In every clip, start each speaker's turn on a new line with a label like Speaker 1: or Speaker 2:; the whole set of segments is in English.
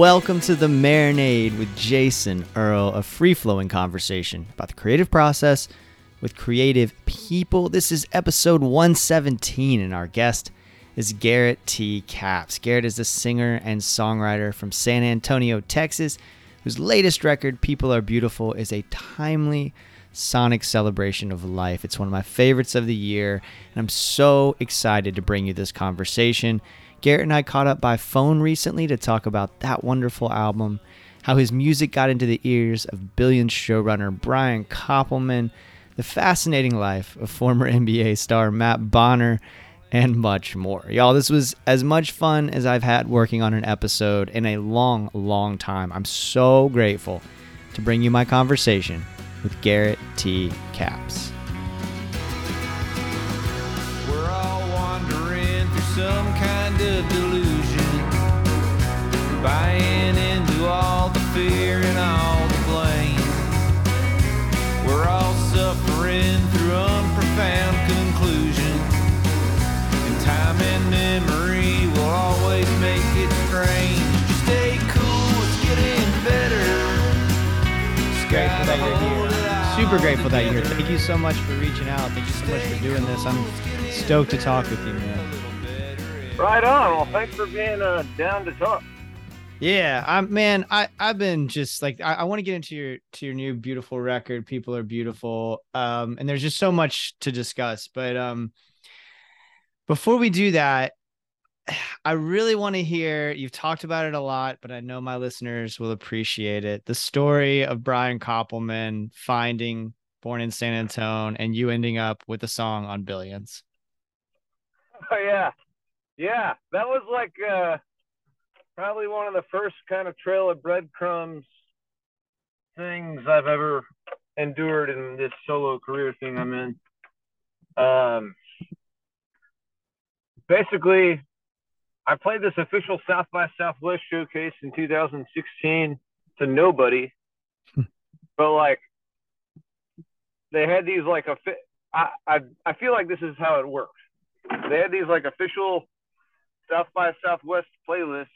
Speaker 1: Welcome to the Marinade with Jason Earle, a free flowing conversation about the creative process with creative people. This is episode 117, and our guest is Garrett T. Capps. Garrett is a singer and songwriter from San Antonio, Texas, whose latest record, People Are Beautiful, is a timely sonic celebration of life. It's one of my favorites of the year, and I'm so excited to bring you this conversation. Garrett and I caught up by phone recently to talk about that wonderful album, how his music got into the ears of Billions showrunner Brian Koppelman, the fascinating life of former NBA star Matt Bonner, and much more. Y'all, this was as much fun as I've had working on an episode in a long, long time. I'm so grateful to bring you my conversation with Garrett T. Capps.
Speaker 2: We're all wandering through some kind of delusion, buying into all the fear and all the blame. We're all suffering through unprofound conclusion, and time and memory will always make it strange. Just Stay cool, it's getting better.
Speaker 1: Grateful that you're here.
Speaker 2: Hold it out
Speaker 1: Super grateful that you're here. Thank you so much for reaching out. Thank you so much for doing this. I'm stoked to talk with you, man.
Speaker 3: Right on. Well, thanks for being uh, down to talk.
Speaker 1: Yeah, I'm man. I I've been just like I, I want to get into your to your new beautiful record. People are beautiful. Um, and there's just so much to discuss. But um, before we do that, I really want to hear. You've talked about it a lot, but I know my listeners will appreciate it. The story of Brian Koppelman finding Born in San Antone and you ending up with a song on Billions.
Speaker 3: Oh yeah, yeah. That was like uh, probably one of the first kind of trail of breadcrumbs things I've ever endured in this solo career thing I'm in. Um, basically, I played this official South by Southwest showcase in 2016 to nobody, but like they had these like a I, I I feel like this is how it works. They had these like official South by Southwest playlists,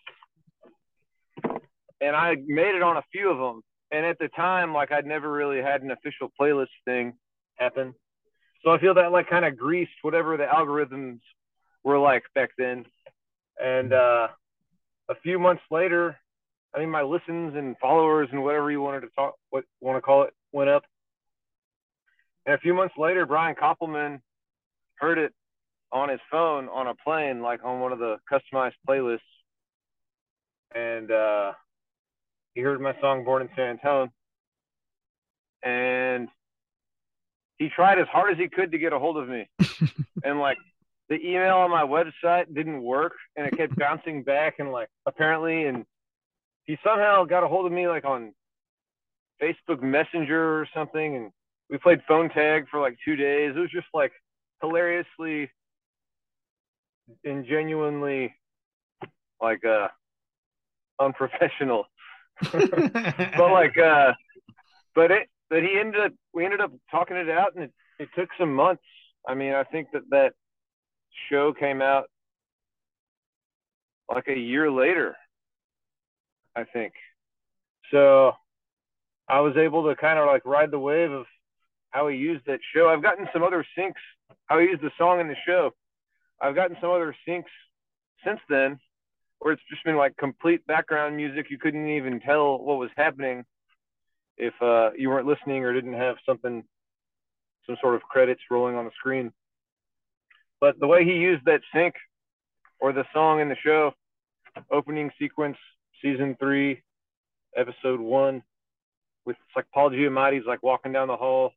Speaker 3: and I made it on a few of them. And at the time, like I'd never really had an official playlist thing happen, so I feel that like kind of greased whatever the algorithms were like back then. And uh, a few months later, I mean, my listens and followers and whatever you wanted to talk, what want to call it, went up. And a few months later, Brian Koppelman heard it on his phone on a plane, like on one of the customized playlists. And uh, he heard my song Born in San Antone. And he tried as hard as he could to get a hold of me. and like the email on my website didn't work and it kept bouncing back and like apparently and he somehow got a hold of me like on Facebook Messenger or something and we played phone tag for like two days. It was just like hilariously and genuinely like uh unprofessional. but like uh but it but he ended up we ended up talking it out and it, it took some months. I mean, I think that that show came out like a year later, I think. So I was able to kind of like ride the wave of how he used that show. I've gotten some other syncs, how he used the song in the show. I've gotten some other syncs since then, where it's just been like complete background music. You couldn't even tell what was happening if uh, you weren't listening or didn't have something, some sort of credits rolling on the screen. But the way he used that sync or the song in the show, opening sequence, season three, episode one, with like Paul Giamatti's like walking down the hall,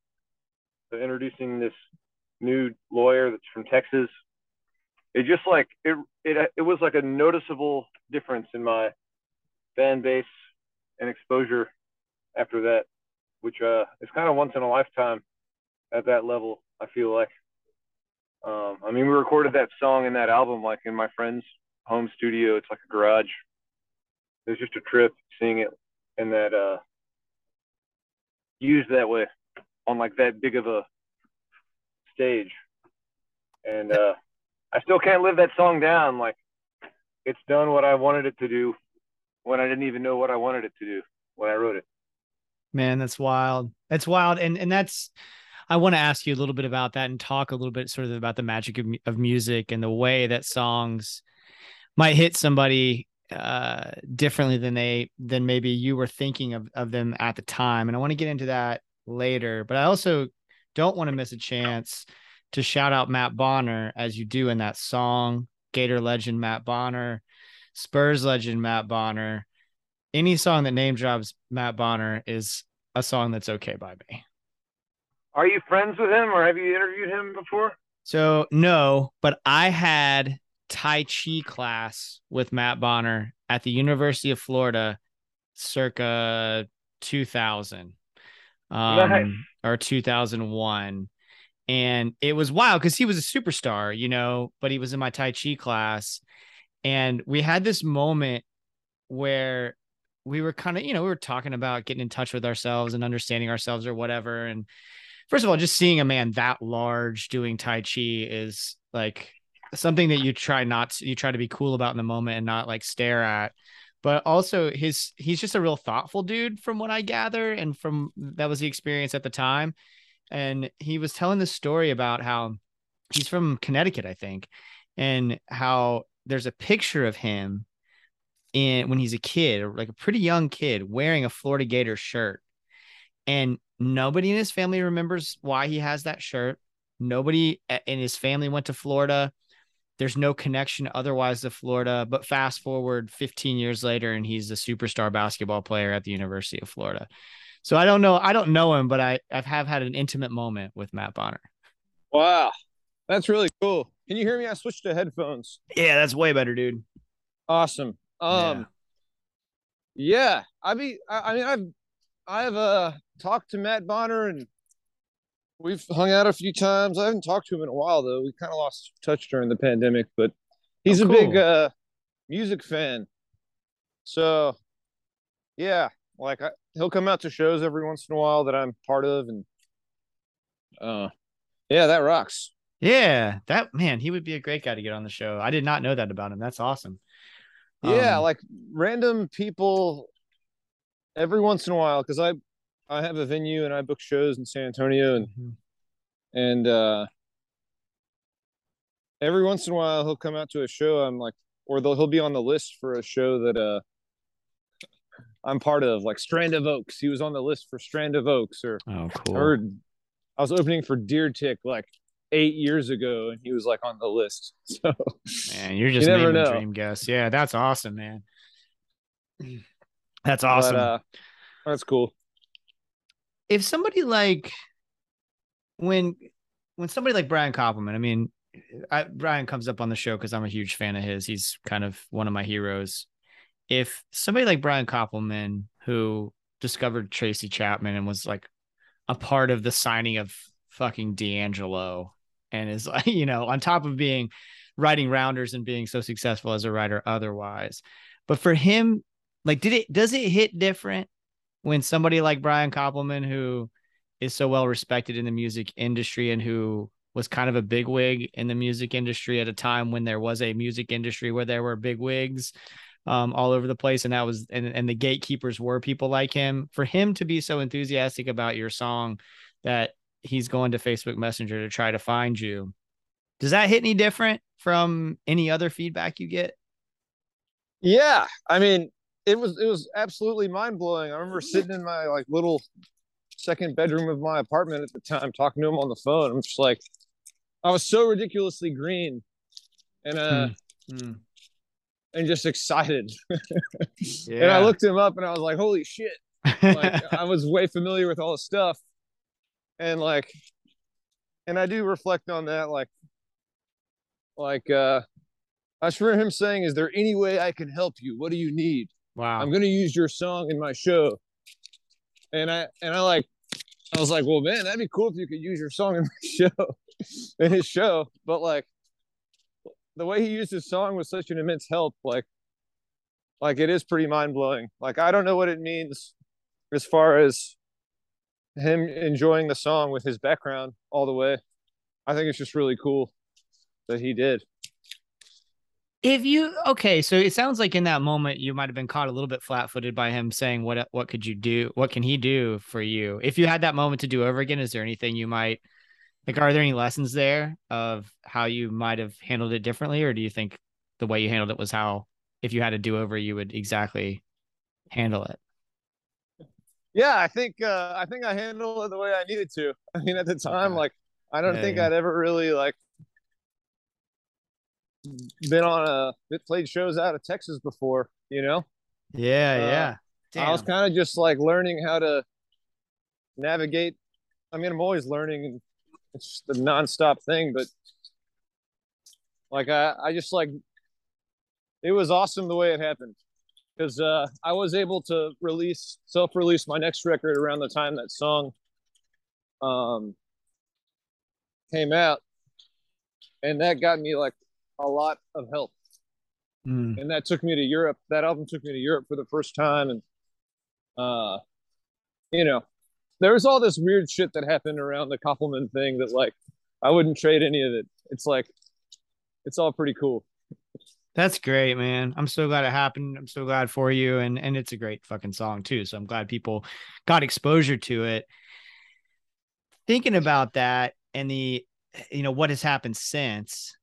Speaker 3: introducing this new lawyer that's from Texas. It just like it it it was like a noticeable difference in my fan base and exposure after that, which uh is kind of once in a lifetime at that level. I feel like. Um, I mean, we recorded that song and that album like in my friend's home studio. It's like a garage. It was just a trip seeing it and that uh used that way on like that big of a stage. And uh I still can't live that song down. Like it's done what I wanted it to do when I didn't even know what I wanted it to do when I wrote it.
Speaker 1: Man, that's wild. That's wild. And and that's I want to ask you a little bit about that and talk a little bit sort of about the magic of, of music and the way that songs might hit somebody uh differently than they than maybe you were thinking of of them at the time. And I want to get into that later, but I also don't want to miss a chance to shout out Matt Bonner as you do in that song, Gator legend Matt Bonner, Spurs legend Matt Bonner. Any song that name drops Matt Bonner is a song that's okay by me.
Speaker 3: Are you friends with him or have you interviewed him before?
Speaker 1: So no, but I had Tai Chi class with Matt Bonner at the University of Florida circa 2000 um,
Speaker 3: Nice.
Speaker 1: or 2001. And it was wild because he was a superstar, you know, but he was in my Tai Chi class. And we had this moment where we were kind of, you know, we were talking about getting in touch with ourselves and understanding ourselves or whatever. And first of all, just seeing a man that large doing Tai Chi is like something that you try not to, you try to be cool about in the moment and not like stare at. But also his he's just a real thoughtful dude from what I gather and from that was the experience at the time. And he was telling this story about how he's from Connecticut, I think, and how there's a picture of him in when he's a kid, like a pretty young kid, wearing a Florida Gator shirt. And nobody in his family remembers why he has that shirt. Nobody in his family went to Florida. There's no connection otherwise to Florida. But fast forward 15 years later, and he's a superstar basketball player at the University of Florida. So I don't know. I don't know him, but I I have had an intimate moment with Matt Bonner.
Speaker 4: Wow. That's really cool. Can you hear me? I switched to headphones.
Speaker 1: Yeah, that's way better, dude.
Speaker 4: Awesome. Um yeah. I mean I, I mean I've I've uh talked to Matt Bonner and we've hung out a few times. I haven't talked to him in a while though. We kind of lost touch during the pandemic, but he's
Speaker 1: Oh,
Speaker 4: a big uh music fan. So yeah, like I, he'll come out to shows every once in a while that I'm part of and uh yeah, that rocks.
Speaker 1: Yeah, that man, he would be a great guy to get on the show. I did not know that about him. That's awesome.
Speaker 4: Yeah,
Speaker 1: Um,
Speaker 4: like random people every once in a while because I I have a venue and I book shows in San Antonio and
Speaker 1: mhm.
Speaker 4: and uh every once in a while he'll come out to a show I'm like or they'll, he'll be on the list for a show that uh I'm part of like Strand of Oaks. He was on the list for Strand of Oaks or
Speaker 1: oh, cool.
Speaker 4: or I was opening for Deer Tick like eight years ago and he was like on the list. So
Speaker 1: Man, you're just
Speaker 4: never
Speaker 1: naming
Speaker 4: know.
Speaker 1: dream guests. Yeah, that's awesome, man. That's
Speaker 4: but,
Speaker 1: awesome.
Speaker 4: uh, that's cool.
Speaker 1: if somebody like when when somebody like Brian Koppelman, I mean, I, Brian comes up on the show because I'm a huge fan of his. He's kind of one of my heroes. If somebody like Brian Koppelman, who discovered Tracy Chapman and was like a part of the signing of fucking D'Angelo, and is like, you know, on top of being writing rounders and being so successful as a writer otherwise, but for him, like, did it does it hit different when somebody like Brian Koppelman, who is so well respected in the music industry and who was kind of a bigwig in the music industry at a time when there was a music industry where there were big wigs um, all over the place, and that was and and the gatekeepers were people like him. For him to be so enthusiastic about your song that he's going to Facebook Messenger to try to find you, Does that hit any different from any other feedback you get?
Speaker 4: Yeah, I mean, it was it was absolutely mind blowing. I remember sitting in my like little second bedroom of my apartment at the time, talking to him on the phone. I'm just like, I was so ridiculously green, and uh,
Speaker 1: Mm.
Speaker 4: And just excited.
Speaker 1: Yeah.
Speaker 4: And I looked him up, and I was like, holy shit! Like I was way familiar with all the stuff, and like, and I do reflect on that, like, like uh, I just remember him saying, "Is there any way I can help you? What do you need?"
Speaker 1: wow.
Speaker 4: I'm gonna use your song in my show. And I and I like I was like, well man, that'd be cool if you could use your song in my show in his show. But like the way he used his song was such an immense help. Like like it is pretty mind blowing. Like I don't know what it means as far as him enjoying the song with his background all the way. I think it's just really cool that he did.
Speaker 1: if you okay, so it sounds like in that moment you might have been caught a little bit flat-footed by him saying, "What what could you do? What can he do for you?" If you had that moment to do over again, is there anything you might like? Are there any lessons there of how you might have handled it differently, or do you think the way you handled it was how, if you had to do over, you would exactly handle it?
Speaker 4: Yeah, I think uh, I think I handled it the way I needed to. I mean, at the time,
Speaker 1: Okay.
Speaker 4: like I don't
Speaker 1: Yeah,
Speaker 4: think
Speaker 1: yeah.
Speaker 4: I'd ever really like been on a bit played shows out of Texas before. You know,
Speaker 1: Yeah,
Speaker 4: Uh,
Speaker 1: yeah.
Speaker 4: I was kind of just like learning how to navigate. I mean, I'm always learning, it's just a nonstop thing. But like, I I just like it was awesome the way it happened because uh, I was able to release self-release my next record around the time that song um, came out, and that got me like a lot of help.
Speaker 1: Mm.
Speaker 4: And that took me to Europe. That album took me to Europe for the first time, and uh, you know, there was all this weird shit that happened around the Koppelman thing that like I wouldn't trade any of it. It's like it's all pretty cool.
Speaker 1: That's great, man. I'm so glad it happened. I'm so glad for you. And and it's a great fucking song too. So I'm glad people got exposure to it. Thinking about that and the you know what has happened since.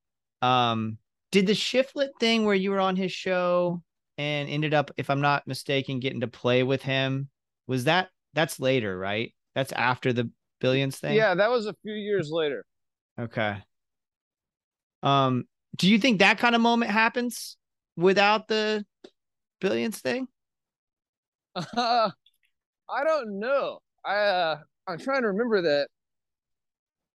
Speaker 1: Um did the Shiflett thing where you were on his show and ended up, if I'm not mistaken, getting to play with him, was that that's later, right? That's after the billions thing?
Speaker 4: Yeah, that was a few years later.
Speaker 1: Okay. Um, do you think that kind of moment happens without the billions thing?
Speaker 4: Uh, I don't know. I uh, I'm trying to remember that.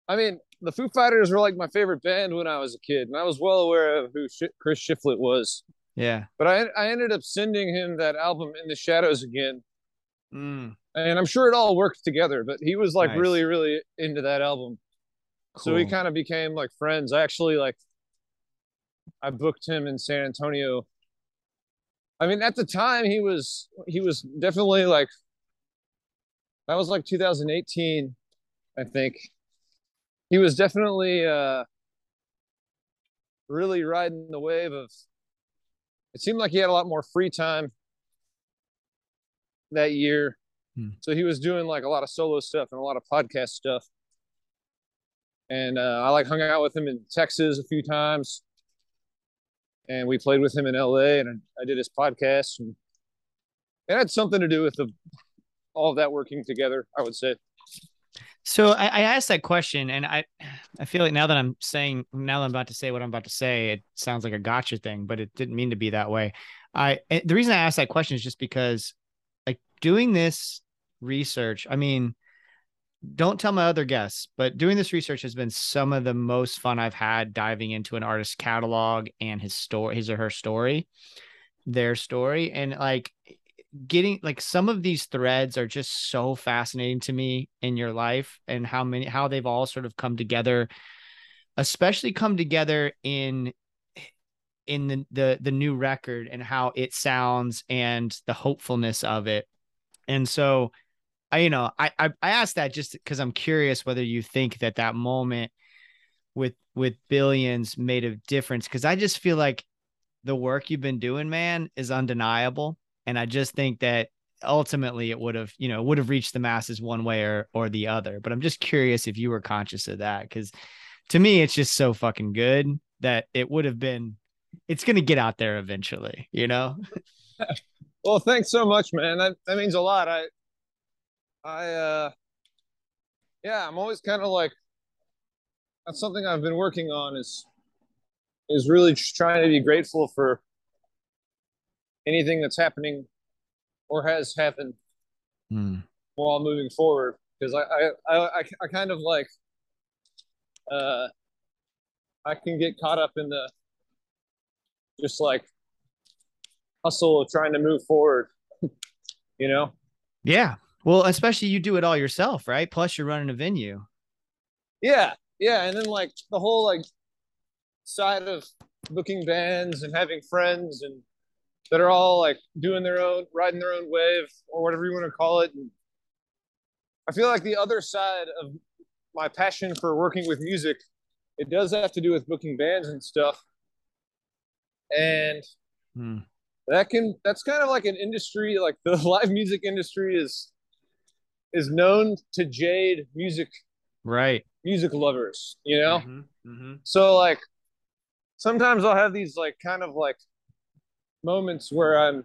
Speaker 4: I mean, the Foo Fighters were like my favorite band when I was a kid, and I was well aware of who Sh- Chris Shiflett was.
Speaker 1: Yeah.
Speaker 4: But I I ended up sending him that album In the Shadows again,
Speaker 1: Mm,
Speaker 4: and I'm sure it all worked together. But he was like
Speaker 1: Nice.
Speaker 4: really really into that album, so we kind of became like friends. I actually like I booked him in San Antonio. I mean, at the time he was he was definitely like that was like 2018, I think. He was definitely uh really riding the wave of it seemed like he had a lot more free time that year.
Speaker 1: Hmm.
Speaker 4: So he was doing like a lot of solo stuff and a lot of podcast stuff. And uh, I like hung out with him in Texas a few times. And we played with him in LA and I, did his podcast and it had something to do with the all of that working together, I would say.
Speaker 1: So I, I asked that question, and I, I feel like now that I'm saying, now that I'm about to say what I'm about to say, it sounds like a gotcha thing, but it didn't mean to be that way. I eh, the reason I asked that question is just because, like, doing this research. I mean, don't tell my other guests, but doing this research has been some of the most fun I've had diving into an artist's catalog and his story, his or her story, their story, and like getting like some of these threads are just so fascinating to me in your life and how many how they've all sort of come together especially come together in in the the, the new record and how it sounds and the hopefulness of it and so i you know i i, I asked that just because i'm curious whether you think that that moment with with billions made a difference because i just feel like the work you've been doing man is undeniable and I just think that ultimately it would have, you know, would have reached the masses one way or or the other. But I'm just curious if you were conscious of that because to me, it's just so fucking good that it would have been. It's gonna get out there eventually, you know.
Speaker 4: Well, thanks so much, man. That that means a lot. I I uh yeah, I'm always kind of like that's something I've been working on is is really just trying to be grateful for anything that's happening or has happened
Speaker 1: Hmm.
Speaker 4: while moving forward because I, I I I I kind of like uh I can get caught up in the just like hustle of trying to move forward you know
Speaker 1: Yeah. Well, especially you do it all yourself, right? Plus, you're running a venue.
Speaker 4: yeah yeah and then like the whole like side of booking bands and having friends and that are all like doing their own riding their own wave or whatever you want to call it and i feel like the other side of my passion for working with music it does have to do with booking bands and stuff and
Speaker 1: Hmm.
Speaker 4: that can that's kind of like an industry like the live music industry is is known to jade music
Speaker 1: Right.
Speaker 4: music lovers you know
Speaker 1: Mhm, mhm.
Speaker 4: so like sometimes I'll have these like kind of like moments where I'm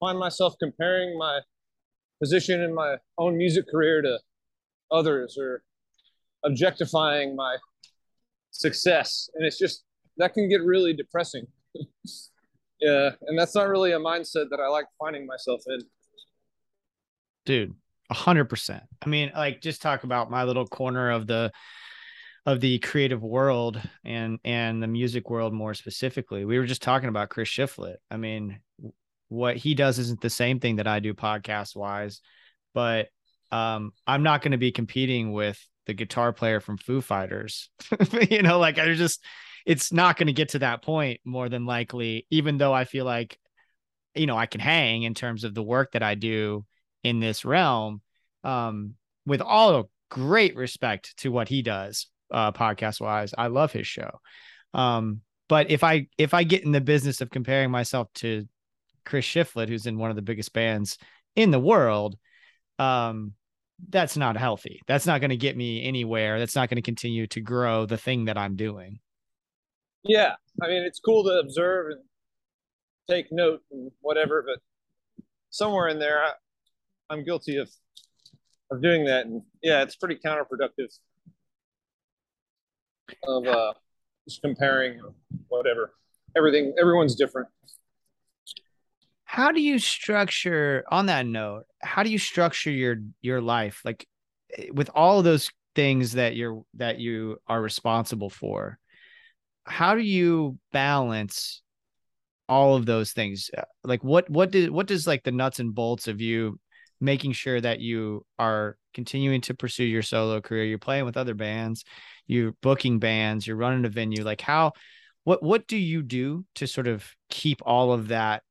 Speaker 4: find myself comparing my position in my own music career to others or objectifying my success and it's just that can get really depressing yeah and that's not really a mindset that I like finding myself in
Speaker 1: dude hundred percent. I mean like just talk about my little corner of the of the creative world and and the music world more specifically. We were just talking about chris shiflett. I mean what he does isn't the same thing that i do podcast wise but um i'm not going to be competing with the guitar player from foo fighters. You know like i just it's not going to get to that point more than likely even though i feel like you know i can hang in terms of the work that i do in this realm um with all great respect to what he does uh podcast wise i love his show. Um but if i if i get in the business of comparing myself to chris shiflett who's in one of the biggest bands in the world um that's not healthy. That's not going to get me anywhere. That's not going to continue to grow the thing that i'm doing.
Speaker 4: Yeah I mean it's cool to observe and take note and whatever but somewhere in there I'm guilty of of doing that and yeah it's pretty counterproductive of uh just comparing whatever. Everything everyone's different.
Speaker 1: How do you structure on that note how do you structure your your life? Like eh, with all of those things that you're that you are responsible for how do you balance all of those things? Uh, like what what did what does like the nuts and bolts of you making sure that you are continuing to pursue your solo career. You're playing with other bands you're booking bands you're running a venue. Like how what what do you do to sort of keep all of that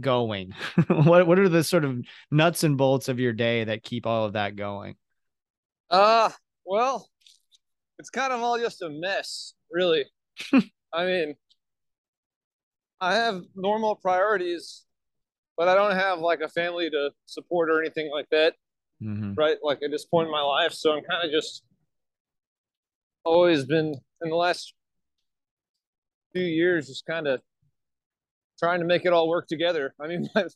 Speaker 1: going? What what are the sort of nuts and bolts of your day that keep all of that going?
Speaker 4: Uh well it's kind of all just a mess really. I mean i have normal priorities but i don't have like a family to support or anything like that
Speaker 1: Mhm.
Speaker 4: right? Like at this point in my life. So I'm kind of just always been in the last few years, just kind of trying to make it all work together. I mean, my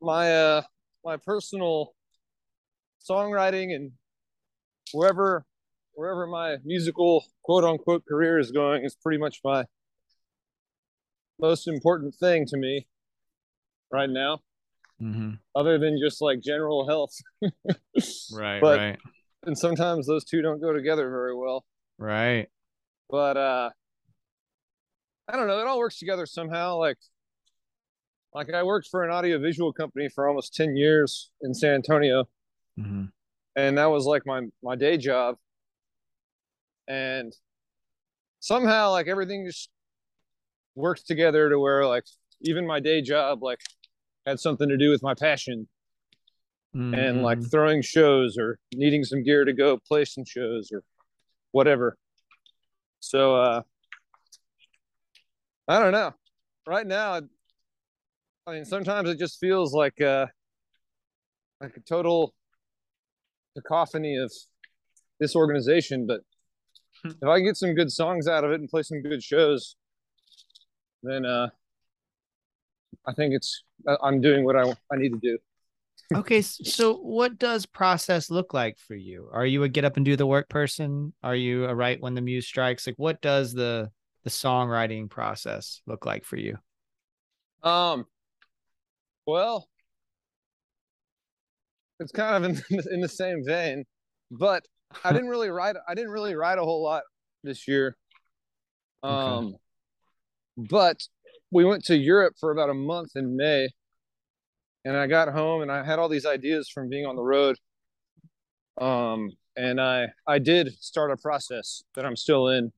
Speaker 4: my uh my personal songwriting and wherever wherever my musical quote unquote career is going is pretty much my most important thing to me right now
Speaker 1: Mhm.
Speaker 4: other than just like general health
Speaker 1: right
Speaker 4: But-
Speaker 1: right
Speaker 4: and sometimes those two don't go together very well.
Speaker 1: right
Speaker 4: But uh I don't know, it all works together somehow. Like like I worked for an audiovisual company for almost 10 years in San Antonio,
Speaker 1: Mhm.
Speaker 4: and that was like my my day job. And somehow like everything just works together to where like even my day job like had something to do with my passion and like
Speaker 1: Mhm.
Speaker 4: throwing shows or needing some gear to go play some shows or whatever. So uh I don't know. Right now I mean sometimes it just feels like uh like a total cacophony of this organization, but if I get some good songs out of it and play some good shows, then uh, I think it's I'm doing what I I need to do.
Speaker 1: okay, so what does process look like for you? Are you a get up and do the work person? Are you a write when the muse strikes? Like, what does the the songwriting process look like for you?
Speaker 4: Um, well, it's kind of in in the same vein, but I didn't really write. I didn't really write a whole lot this year. Um, okay. but we went to Europe for about a month in May, and I got home and I had all these ideas from being on the road. Um, and I I did start a process that I'm still in,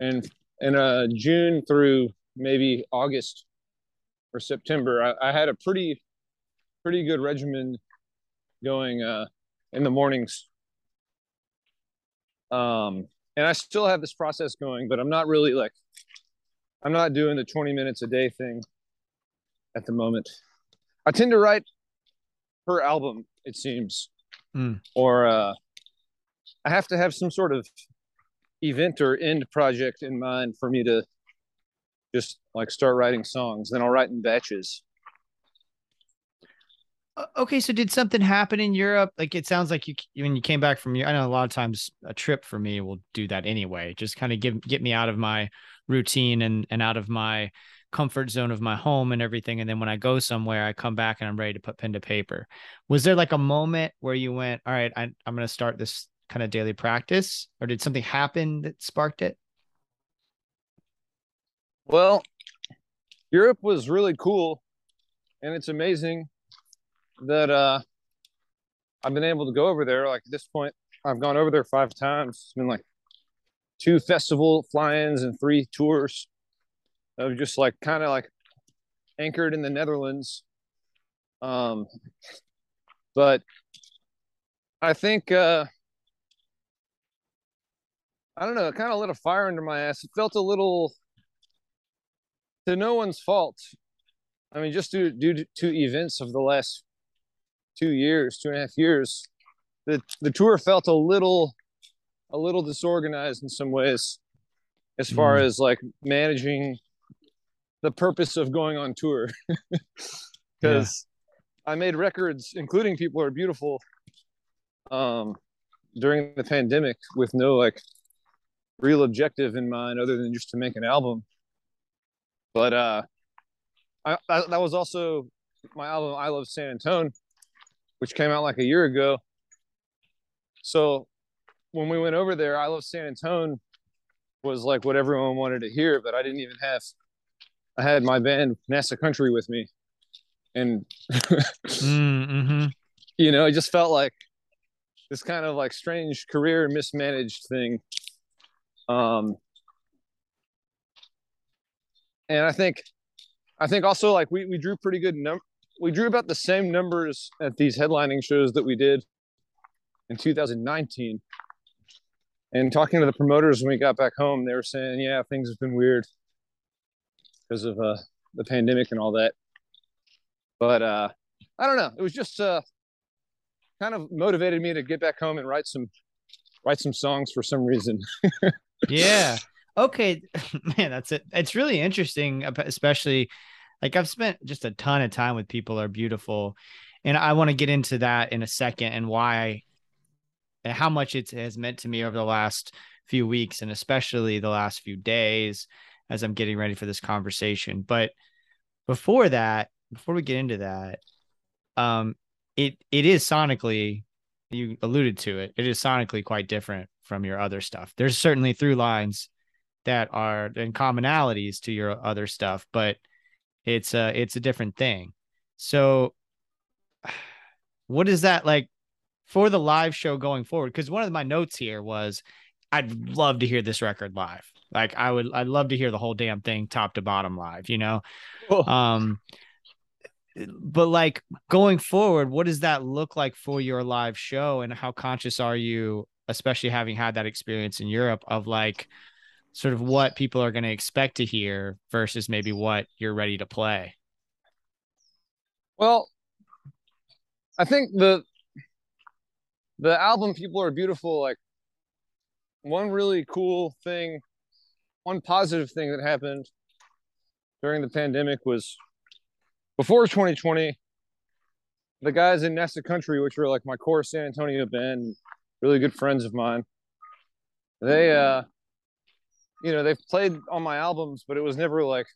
Speaker 4: and in uh June through maybe August or September, I, I had a pretty pretty good regimen going uh in the mornings um, and I still have this process going, but I'm not really like, I'm not doing the 20 minutes a day thing at the moment. I tend to write per album, it seems, mm. or uh, I have to have some sort of event or end project in mind for me to just like start writing songs. Then I'll write in batches.
Speaker 1: Okay, so did something happen in Europe? Like it sounds like you when you came back from your. I know a lot of times a trip for me will do that anyway. Just kind of give get me out of my routine and and out of my comfort zone of my home and everything. And then when I go somewhere, I come back and I'm ready to put pen to paper. Was there like a moment where you went, all right, I, I'm going to start this kind of daily practice, or did something happen that sparked it?
Speaker 4: Well, Europe was really cool, and it's amazing that uh, I've been able to go over there. Like at this point, I've gone over there five times. It's been like two festival fly-ins and three tours of just like kind of like anchored in the Netherlands. Um, but I think uh, I don't know, it kind of lit a fire under my ass. It felt a little to no one's fault. I mean, just due, due to events of the last two years, two and a half years, the the tour felt a little a little disorganized in some ways as far mm. as like managing the purpose of going on tour because yeah. i made records including people are beautiful um during the pandemic with no like real objective in mind other than just to make an album but uh I, I that was also my album i love san antone which came out like a year ago. So when we went over there, I Love San Antone was like what everyone wanted to hear, but I didn't even have, I had my band NASA Country with me. And, mm-hmm. you know, it just felt like this kind of like strange career mismanaged thing. Um, and I think, I think also like we, we drew pretty good num- we drew about the same numbers at these headlining shows that we did in 2019. And talking to the promoters when we got back home, they were saying, "Yeah, things have been weird because of uh, the pandemic and all that." But uh, I don't know. It was just uh, kind of motivated me to get back home and write some write some songs for some reason.
Speaker 1: yeah. Okay, man, that's it. It's really interesting, especially like I've spent just a ton of time with people are beautiful. And I want to get into that in a second and why how much it has meant to me over the last few weeks and especially the last few days as I'm getting ready for this conversation. But before that, before we get into that, um, it it is sonically, you alluded to it, it is sonically quite different from your other stuff. There's certainly through lines that are and commonalities to your other stuff, but it's a it's a different thing. So what is that like for the live show going forward? Because one of my notes here was I'd love to hear this record live. Like I would I'd love to hear the whole damn thing top to bottom live, you know? Um but like going forward, what does that look like for your live show and how conscious are you, especially having had that experience in Europe of like sort of what people are going to expect to hear versus maybe what you're ready to play?
Speaker 4: Well, I think the the album "People Are Beautiful" like one really cool thing, one positive thing that happened during the pandemic was before 2020, the guys in NASA Country, which were like my core San Antonio band, really good friends of mine, they uh you know, they've played on my albums, but it was never like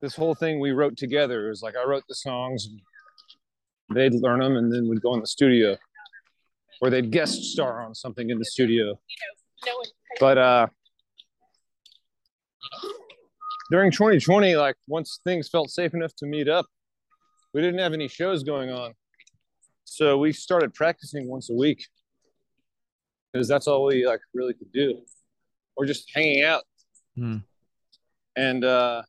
Speaker 4: this whole thing we wrote together. It was like I wrote the songs, they'd learn them, and then we'd go in the studio, or they'd guest star on something in the studio. But uh, during 2020, like once things felt safe enough to meet up, we didn't have any shows going on, so we started practicing once a week because that's all we like really could do, or just hanging out.
Speaker 1: Hmm.
Speaker 4: And uh,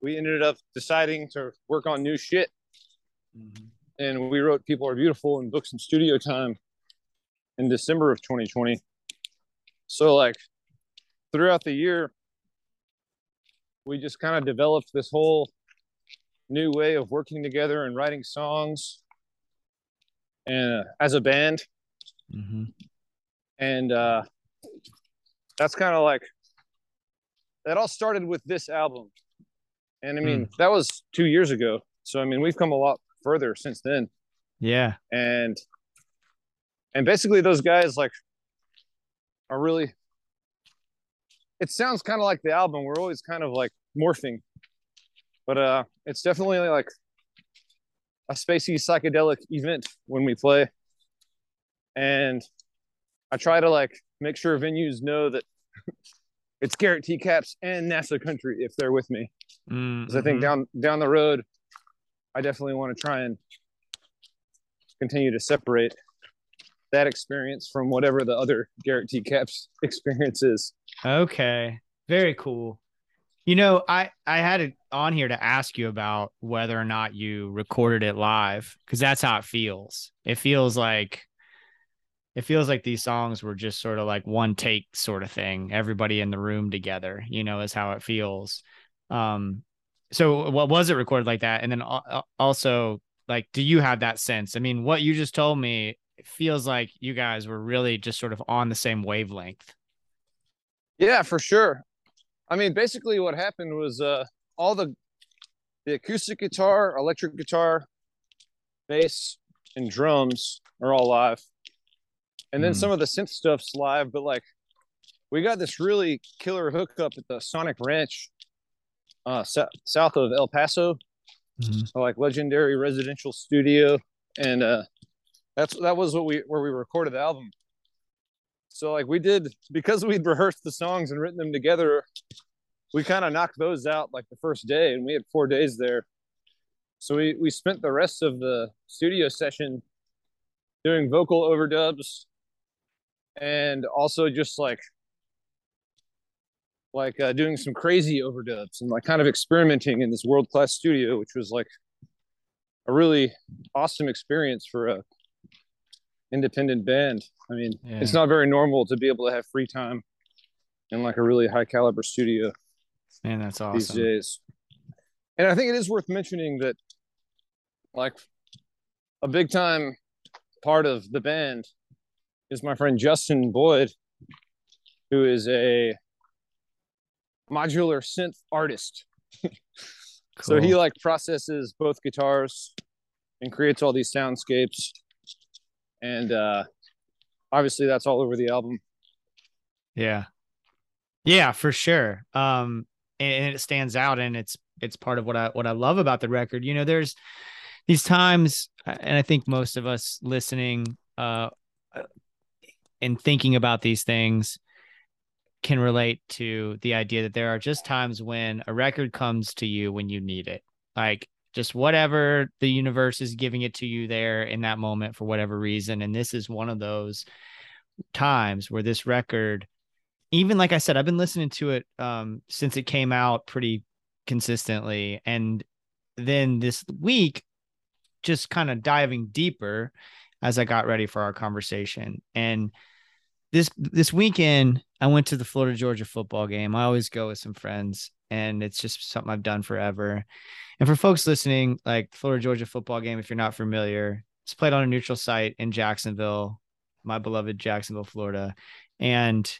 Speaker 4: we ended up deciding to work on new shit and we wrote people are beautiful and Books some studio time in december of 2020 so like throughout the year we just kind of developed this whole new way of working together and writing songs and as a band.
Speaker 1: Mhm.
Speaker 4: and uh that's kind of like that all started with this album. And i mean that was two years ago. So i mean we've come a lot further since then.
Speaker 1: Yeah.
Speaker 4: and and basically those guys like are really it sounds kind of like the album. We're always kind of like morphing. But uh it's definitely like a spacey psychedelic event when we play. And i try to like make sure venues know that it's garrett t capps and nasa country if they're with me. Because i think
Speaker 1: Mhm.
Speaker 4: down down the road i definitely want to try and continue to separate that experience from whatever the other garrett t capps experience is
Speaker 1: Okay. Very cool. You know, I I had it on here to ask you about whether or not you recorded it live because that's how it feels. It feels like it feels like these songs were just sort of like one take sort of thing. Everybody in the room together, you know, is how it feels. Um so what was it recorded like that? And then al- al- also like do you have that sense? I mean, what you just told me it feels like you guys were really just sort of on the same wavelength.
Speaker 4: yeah for sure i mean basically what happened was uh all the the acoustic guitar electric guitar bass and drums are all live and then
Speaker 1: Mm.
Speaker 4: some of the synth stuff's live but like we got this really killer hookup at the sonic ranch uh s- south of el paso. A, like legendary residential studio. And uh that's that was what we where we recorded the album. So like we did because we'd rehearsed the songs and written them together we kind of knocked those out like the first day and we had four days there. So we we spent the rest of the studio session doing vocal overdubs and also just like like uh, doing some crazy overdubs and like kind of experimenting in this world class studio which was like a really awesome experience for a independent band i mean it's not very normal to be able to have free time in like a really high caliber studio
Speaker 1: Man, that's
Speaker 4: these
Speaker 1: awesome.
Speaker 4: days. And I think it is worth mentioning that, like, a big time part of the band is my friend Justin Boyd, who is a modular synth artist. So he like processes both guitars and creates all these soundscapes. And uh, obviously, that's all over the album.
Speaker 1: Yeah. Yeah, for sure. Um and, it stands out and it's it's part of what I what I love about the record. You know, there's these times uh, and I think most of us listening uh and thinking about these things can relate to the idea that there are just times when a record comes to you when you need it. Like just whatever the universe is giving it to you there in that moment for whatever reason and this is one of those times where this record even like I said, I've been listening to it um, since it came out pretty consistently. And then this week, just kind of diving deeper as I got ready for our conversation. And this this weekend, I went to the Florida Georgia football game. I always go with some friends, and it's just something I've done forever. And for folks listening, like Florida Georgia football game, if you're not familiar, it's played on a neutral site in Jacksonville. my beloved Jacksonville, Florida, and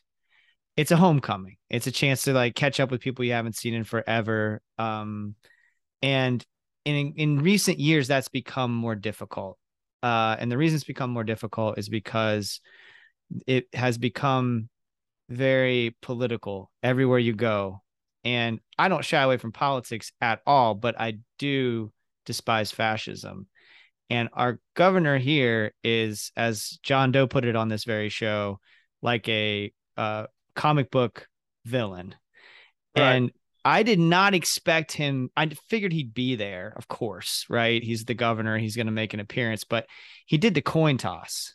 Speaker 1: it's a homecoming. It's a chance to like catch up with people you haven't seen in forever. Um, and in in recent years, that's become more difficult. Uh, and the reason it's become more difficult is because it has become very political everywhere you go. And I don't shy away from politics at all, but I do despise fascism. And our governor here is, as John Doe put it on this very show, like a uh, comic book villain.
Speaker 4: Right.
Speaker 1: And I did not expect him. I figured he'd be there, of course, right? He's the governor. He's going to make an appearance, but he did the coin toss.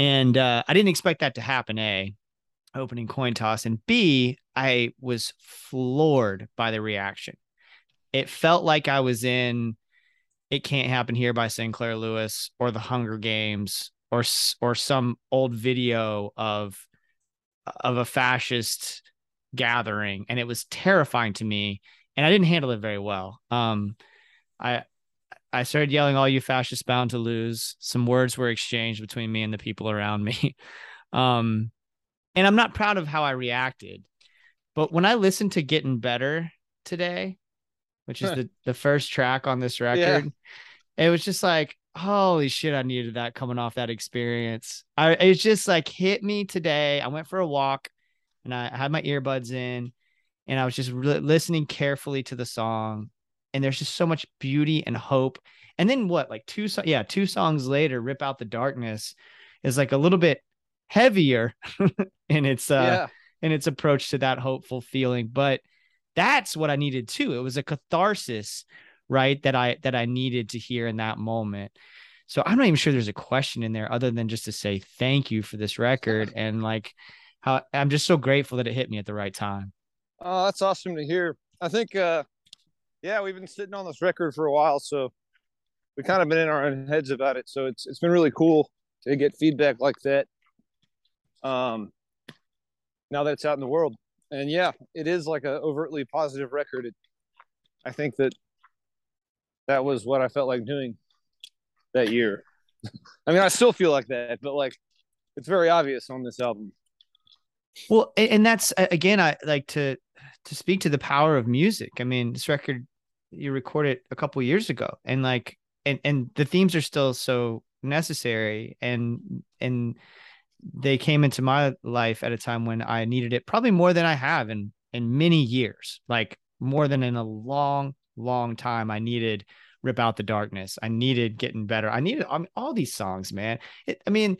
Speaker 1: And uh, I didn't expect that to happen, A, opening coin toss. And B, I was floored by the reaction. It felt like I was in It Can't Happen Here by Sinclair Lewis or The Hunger Games or or some old video of of a fascist gathering and it was terrifying to me and I didn't handle it very well. Um I I started yelling all you fascists bound to lose. Some words were exchanged between me and the people around me. Um and I'm not proud of how I reacted. But when I listened to Getting Better today, which is the the first track on this record, it was just like holy shit i needed that coming off that experience i it just like hit me today i went for a walk and i had my earbuds in and i was just re- listening carefully to the song and there's just so much beauty and hope. And then what like two so- yeah two songs later rip out the darkness is like a little bit heavier in its uh
Speaker 4: yeah.
Speaker 1: in its approach to that hopeful feeling. But that's what i needed too. It was a catharsis right that i that i needed to hear in that moment. So i'm not even sure there's a question in there other than just to say thank you for this record and like how i'm just so grateful that it hit me at the right time.
Speaker 4: Oh, that's awesome to hear. I think, uh, yeah, we've been sitting on this record for a while, so we kind of been in our own heads about it. So it's it's been really cool to get feedback like that. Um, now that it's out in the world, and yeah, it is like a overtly positive record. It, I think that that was what I felt like doing that year. I mean, I still feel like that, but like it's very obvious on this album.
Speaker 1: well and, and that's again i like to to speak to the power of music i mean this record you recorded a couple years ago. And like and and the themes are still so necessary. And and they came into my life at a time when i needed it probably more than i have in in many years like more than in a long long time. I needed rip out the darkness. I needed getting better. I needed I mean, all these songs man. It, i mean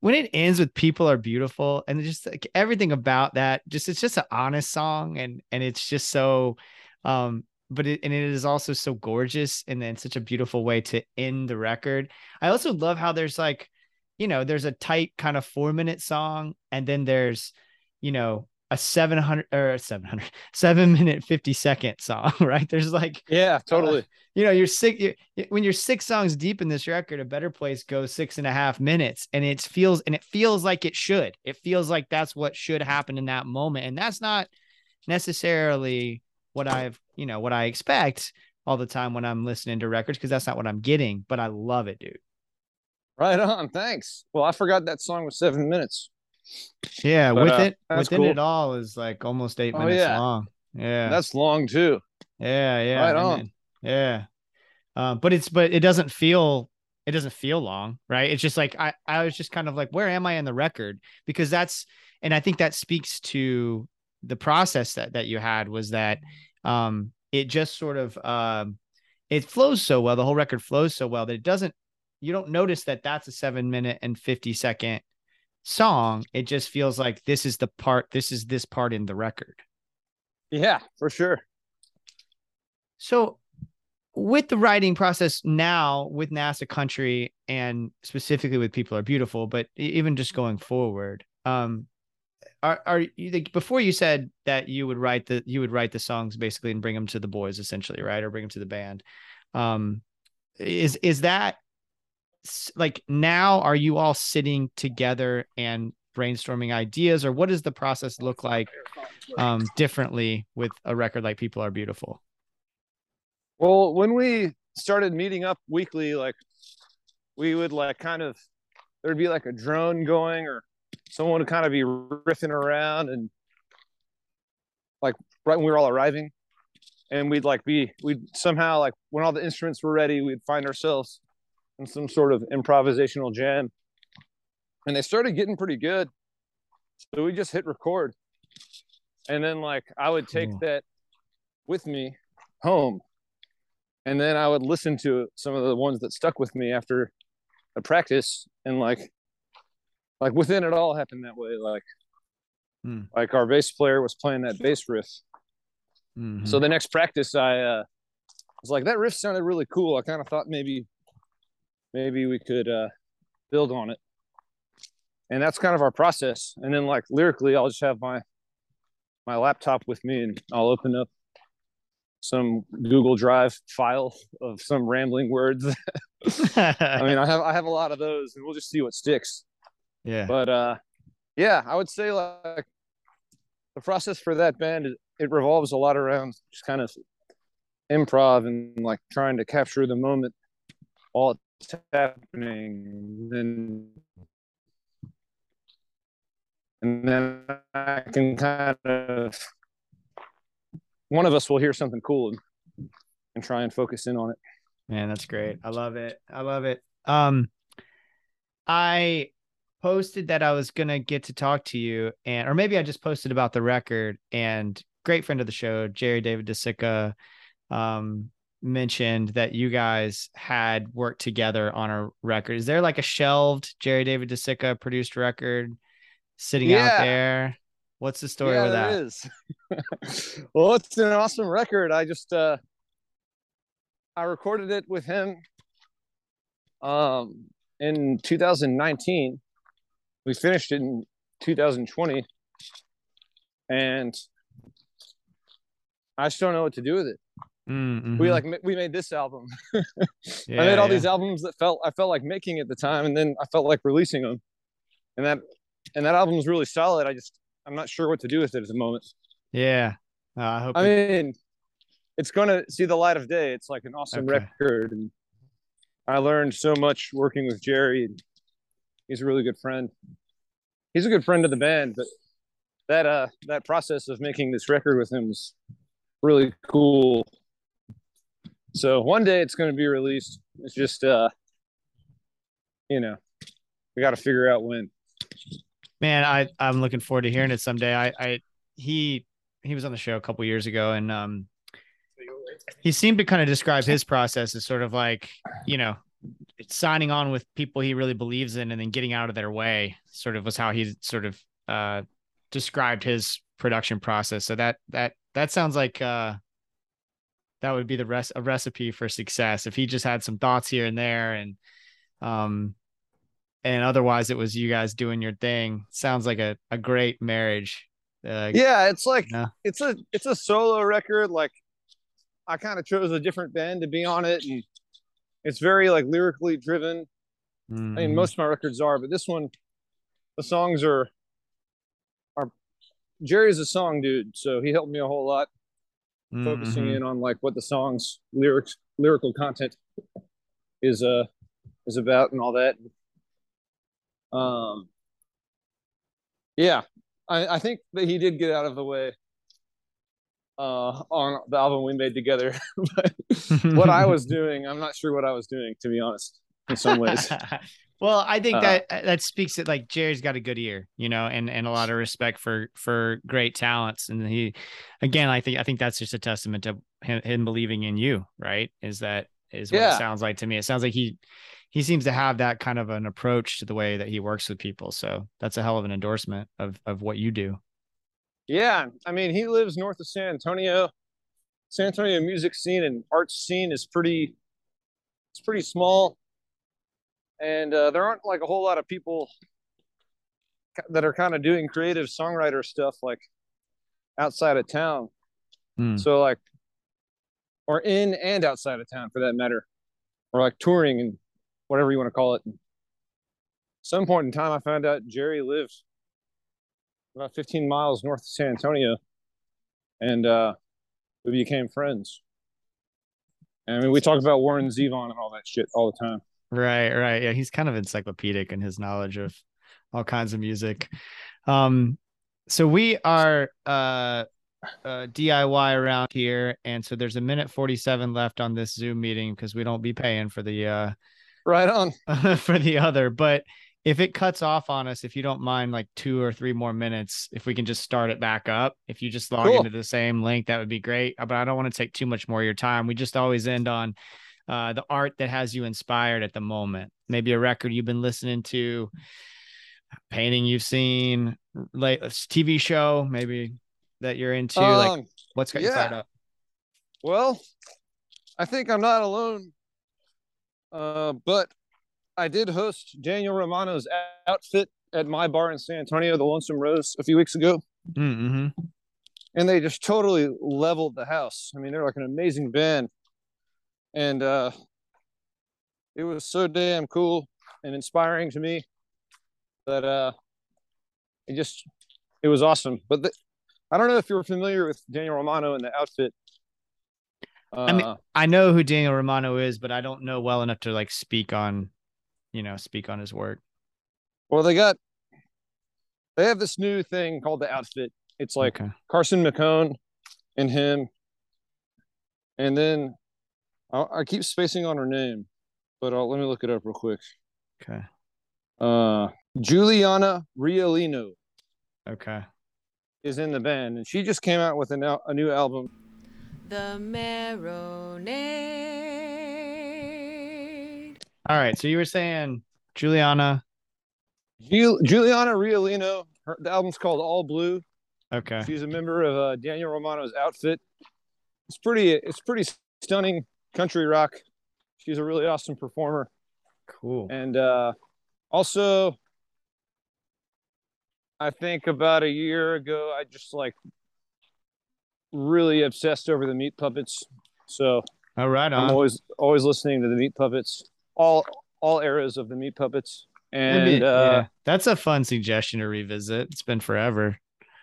Speaker 1: when it ends with people are beautiful and just like everything about that just it's just an honest song and and it's just so um but it and it is also so gorgeous and then such a beautiful way to end the record i also love how there's like you know there's a tight kind of four minute song and then there's you know a 700 or 700 seven minute 50 second song right there's like
Speaker 4: Yeah, uh, totally.
Speaker 1: you know, you're six you're, when you're six songs deep in this record, a better place goes six and a half minutes, and it feels and it feels like it should. It feels like that's what should happen in that moment, and that's not necessarily what I've you know what I expect all the time when I'm listening to records because that's not what I'm getting. But I love it, dude.
Speaker 4: Right on. Thanks. Well, I forgot that song was seven minutes.
Speaker 1: Yeah,
Speaker 4: But,
Speaker 1: with
Speaker 4: uh,
Speaker 1: it within
Speaker 4: cool.
Speaker 1: it all is like almost eight
Speaker 4: Oh,
Speaker 1: minutes
Speaker 4: yeah.
Speaker 1: long. Yeah,
Speaker 4: That's long too.
Speaker 1: Yeah, yeah,
Speaker 4: Right on.
Speaker 1: then- yeah. Um, but it's but it doesn't feel it doesn't feel long, right? It's just like I I was just kind of like, where am I in the record? Because that's and I think that speaks to the process that that you had was that um it just sort of um it flows so well, the whole record flows so well that it doesn't you don't notice that that's a seven minute and 50 second song. It just feels like this is the part, this is this part in the record.
Speaker 4: Yeah, for sure.
Speaker 1: So, with the writing process now with NASA Country and specifically with People Are Beautiful, but even just going forward, um, are are you like before you said that you would write the you would write the songs basically and bring them to the boys essentially, right, or bring them to the band? Um, is is that like now? Are you all sitting together and brainstorming ideas, or what does the process look like um, differently with a record like People Are Beautiful?
Speaker 4: Well, when we started meeting up weekly, like we would like kind of there'd be like a drone going or someone would kind of be riffing around and like right when we were all arriving. And we'd like be we'd somehow like when all the instruments were ready we'd find ourselves in some sort of improvisational jam. And they started getting pretty good. So we just hit record. And then like i would take
Speaker 1: Cool.
Speaker 4: that with me home. And then i would listen to some of the ones that stuck with me after a practice and like like within it all happened that way like
Speaker 1: Hmm.
Speaker 4: like our bass player was playing that bass riff.
Speaker 1: Mhm.
Speaker 4: so the next practice i uh was like that riff sounded really cool. I kind of thought maybe maybe we could uh build on it. And that's kind of our process. And then like lyrically i'll just have my my laptop with me and i'll open up some google drive file of some rambling words. I mean i have i have a lot of those and we'll just see what sticks
Speaker 1: yeah.
Speaker 4: but uh yeah i would say like the process for that band it, revolves a lot around just kind of improv and like trying to capture the moment while it's happening and and then i can kind of one of us will hear something cool and, and try and focus in on it
Speaker 1: Man, that's great. I love it. I love it. Um I posted that I was gonna get to talk to you and or maybe I just posted about the record and great friend of the show, Jerry David DeCicca, um, mentioned that you guys had worked together on a record. Is there like a shelved Jerry David DeCicca produced record sitting out there? What's the story
Speaker 4: yeah,
Speaker 1: with that?
Speaker 4: is. well, it's an awesome record. I just uh I recorded it with him um in 2019. We finished it in 2020 and I just don't know what to do with it.
Speaker 1: Mm,
Speaker 4: We like we made this album. I made all
Speaker 1: yeah.
Speaker 4: these albums that felt I felt like making at the time and then I felt like releasing them. And that and that album was really solid. I just I'm not sure what to do with it at the moment.
Speaker 1: Yeah. Uh, I hope
Speaker 4: I
Speaker 1: it-
Speaker 4: mean, it's going to see the light of day. It's like an awesome
Speaker 1: Okay.
Speaker 4: record, and I learned so much working with Jerry. And he's a really good friend. He's a good friend of the band, but that uh that process of making this record with him was really cool. So one day it's going to be released. It's just uh, you know, we got to figure out when.
Speaker 1: man i i'm looking forward to hearing it someday i i he he was on the show a couple years ago and um he seemed to kind of describe his process as sort of like you know signing on with people he really believes in and then getting out of their way sort of was how he sort of uh described his production process. So that that that sounds like uh that would be the rest a recipe for success. If he just had some thoughts here and there and um and otherwise it was you guys doing your thing sounds like a, a great marriage. Uh,
Speaker 4: yeah it's like it's a it's a solo record. Like i kind of chose a different band to be on it and it's very like lyrically driven i
Speaker 1: mhm.
Speaker 4: mean most of my records are but this one the songs are are jerry's a song dude so he helped me a whole lot focusing
Speaker 1: Mhm.
Speaker 4: in on like what the songs lyrics lyrical content is uh is about and all that um yeah i i think that he did get out of the way uh on the album we made together. But what i was doing i'm not sure what i was doing to be honest in some ways.
Speaker 1: Well i think
Speaker 4: Uh,
Speaker 1: that that speaks to like jerry's got a good ear you know and and a lot of respect for for great talents. And he again i think i think that's just a testament to him, him believing in you right is that is what it sounds like to me. It sounds like he he seems to have that kind of an approach to the way that he works with people. So that's a hell of an endorsement of of what you do
Speaker 4: Yeah, I mean, he lives north of San Antonio. San Antonio music scene and arts scene is pretty, it's pretty small, and uh, there aren't like a whole lot of people that are kind of doing creative songwriter stuff like outside of town.
Speaker 1: Hmm.
Speaker 4: So like, or in and outside of town for that matter, or like touring and whatever you want to call it. some point in time, I found out Jerry lived about 15 miles north of San Antonio, and uh, we became friends. And I mean, we talk about Warren Zevon and all that shit all the time.
Speaker 1: Right, right. Yeah, he's kind of encyclopedic in his knowledge of all kinds of music. Um, so we are uh, uh DIY around here, and so there's a minute 47 left on this Zoom meeting because we don't be paying for the uh
Speaker 4: Right on.
Speaker 1: for the other. But if it cuts off on us, if you don't mind, like two or three more minutes, if we can just start it back up, if you just log
Speaker 4: Cool.
Speaker 1: into the same link, that would be great. But I don't want to take too much more of your time. We just always end on uh, the art that has you inspired at the moment. Maybe a record you've been listening to, painting you've seen, like TV show, maybe that you're into. like,
Speaker 4: Um,
Speaker 1: what's got you fired up?
Speaker 4: Well, I think I'm not alone. Uh, but I did host Daniel Romano's outfit at my bar in San Antonio, the Lonesome Rose, a few weeks ago,
Speaker 1: Mm-hmm.
Speaker 4: and they just totally leveled the house. I mean, they're like an amazing band, and uh, it was so damn cool and inspiring to me that uh, it just it was awesome. But the, I don't know if you're familiar with Daniel Romano and the outfit. Uh,
Speaker 1: I mean, I know who Daniel Romano is, but I don't know well enough to like speak on, you know, speak on his work.
Speaker 4: Well, they got they have this new thing called the outfit. It's like
Speaker 1: Okay.
Speaker 4: Carson McHone and him, and then I, I keep spacing on her name, but I'll, let me look it up real quick.
Speaker 1: Okay.
Speaker 4: Uh, Juliana Riolino
Speaker 1: Okay.
Speaker 4: is in the band, and she just came out with an, a new album.
Speaker 5: The Marinade.
Speaker 1: All right. So you were saying Juliana.
Speaker 4: Ju- Juliana Riolino, her, the album's called All Blue.
Speaker 1: Okay.
Speaker 4: She's a member of uh, Daniel Romano's outfit. It's pretty. It's pretty stunning country rock. She's a really awesome performer,
Speaker 1: Cool.
Speaker 4: and uh, also, I think about a year ago, I just like really obsessed over the Meat Puppets. So
Speaker 1: All right.
Speaker 4: I'm always always listening to the Meat Puppets, all all eras of the Meat Puppets, and uh,
Speaker 1: yeah. That's a fun suggestion to revisit. It's been forever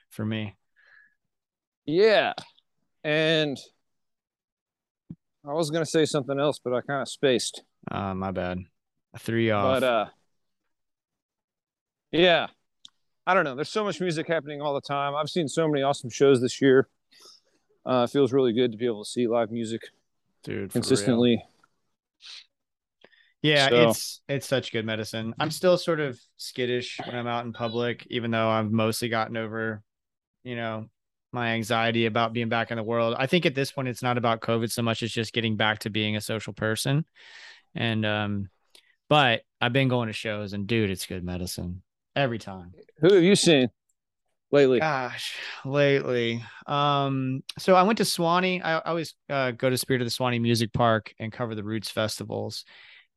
Speaker 1: for me.
Speaker 4: Yeah. And I was gonna say something else, but I kind of spaced.
Speaker 1: Uh, my bad. I threw you off.
Speaker 4: But uh yeah. I don't know. There's so much music happening all the time. I've seen so many awesome shows this year. Uh it feels really good to be able to see live music
Speaker 1: Dude,
Speaker 4: consistently.
Speaker 1: Yeah,
Speaker 4: So-
Speaker 1: it's it's such good medicine. I'm still sort of skittish when I'm out in public, even though I've mostly gotten over, you know, my anxiety about being back in the world. I think at this point it's not about COVID so much, as just getting back to being a social person. And um, but I've been going to shows and dude, it's good medicine every time.
Speaker 4: Who have you seen lately?
Speaker 1: Gosh, lately. Um, so I went to Suwannee. I, I always uh, go to Spirit of the Suwannee Music Park and cover the Roots festivals.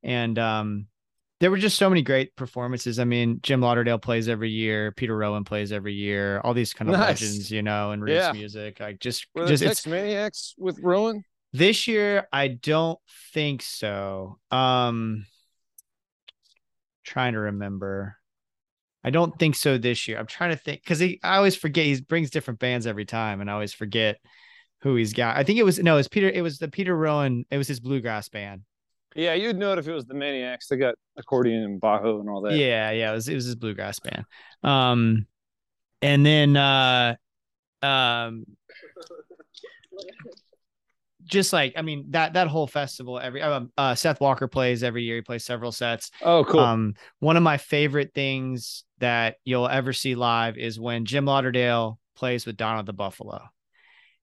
Speaker 1: And um, there were just so many great performances. I mean, Jim Lauderdale plays every year, Peter Rowan plays every year, all these kind of
Speaker 4: Nice.
Speaker 1: legends, you know, and Roots
Speaker 4: Yeah.
Speaker 1: music. Like just
Speaker 4: Were
Speaker 1: just
Speaker 4: Texmaniacs with Rowan?
Speaker 1: this year, I don't think so. Um trying to remember. I don't think so this year. I'm trying to think because he I always forget he brings different bands every time, and I always forget who he's got. I think it was no, it was Peter. It was the Peter Rowan. It was his bluegrass band.
Speaker 4: Yeah, you'd know it if it was the Maniacs. They got accordion and bajo and all that.
Speaker 1: Yeah, yeah, it was it was his bluegrass band. Um, and then uh, um, just like I mean that that whole festival every um, uh, Seth Walker plays every year. He plays several sets.
Speaker 4: Oh, cool.
Speaker 1: Um, one of my favorite things that you'll ever see live is when Jim Lauderdale plays with Donna the Buffalo.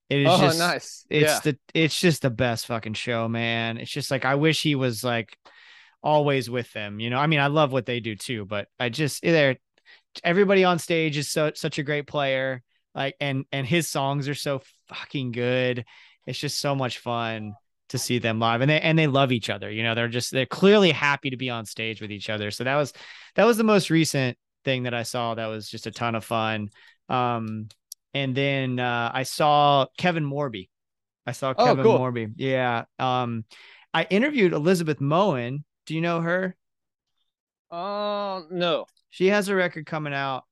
Speaker 1: It is
Speaker 4: oh,
Speaker 1: just
Speaker 4: nice.
Speaker 1: it's
Speaker 4: yeah.
Speaker 1: the it's just the best fucking show, man. It's just like I wish he was like always with them. You know, I mean, I love what they do too, but I just they're everybody on stage is so such a great player. Like and and his songs are so fucking good. It's just so much fun to see them live and they and they love each other. You know, they're just they're clearly happy to be on stage with each other. So that was that was the most recent thing that I saw that was just a ton of fun. Um and then uh, I saw Kevin Morby. I saw
Speaker 4: Oh,
Speaker 1: Kevin
Speaker 4: cool.
Speaker 1: Morby. Yeah. Um, I interviewed Elizabeth Moen. Do you know her?
Speaker 4: Oh no.
Speaker 1: She has a record coming out.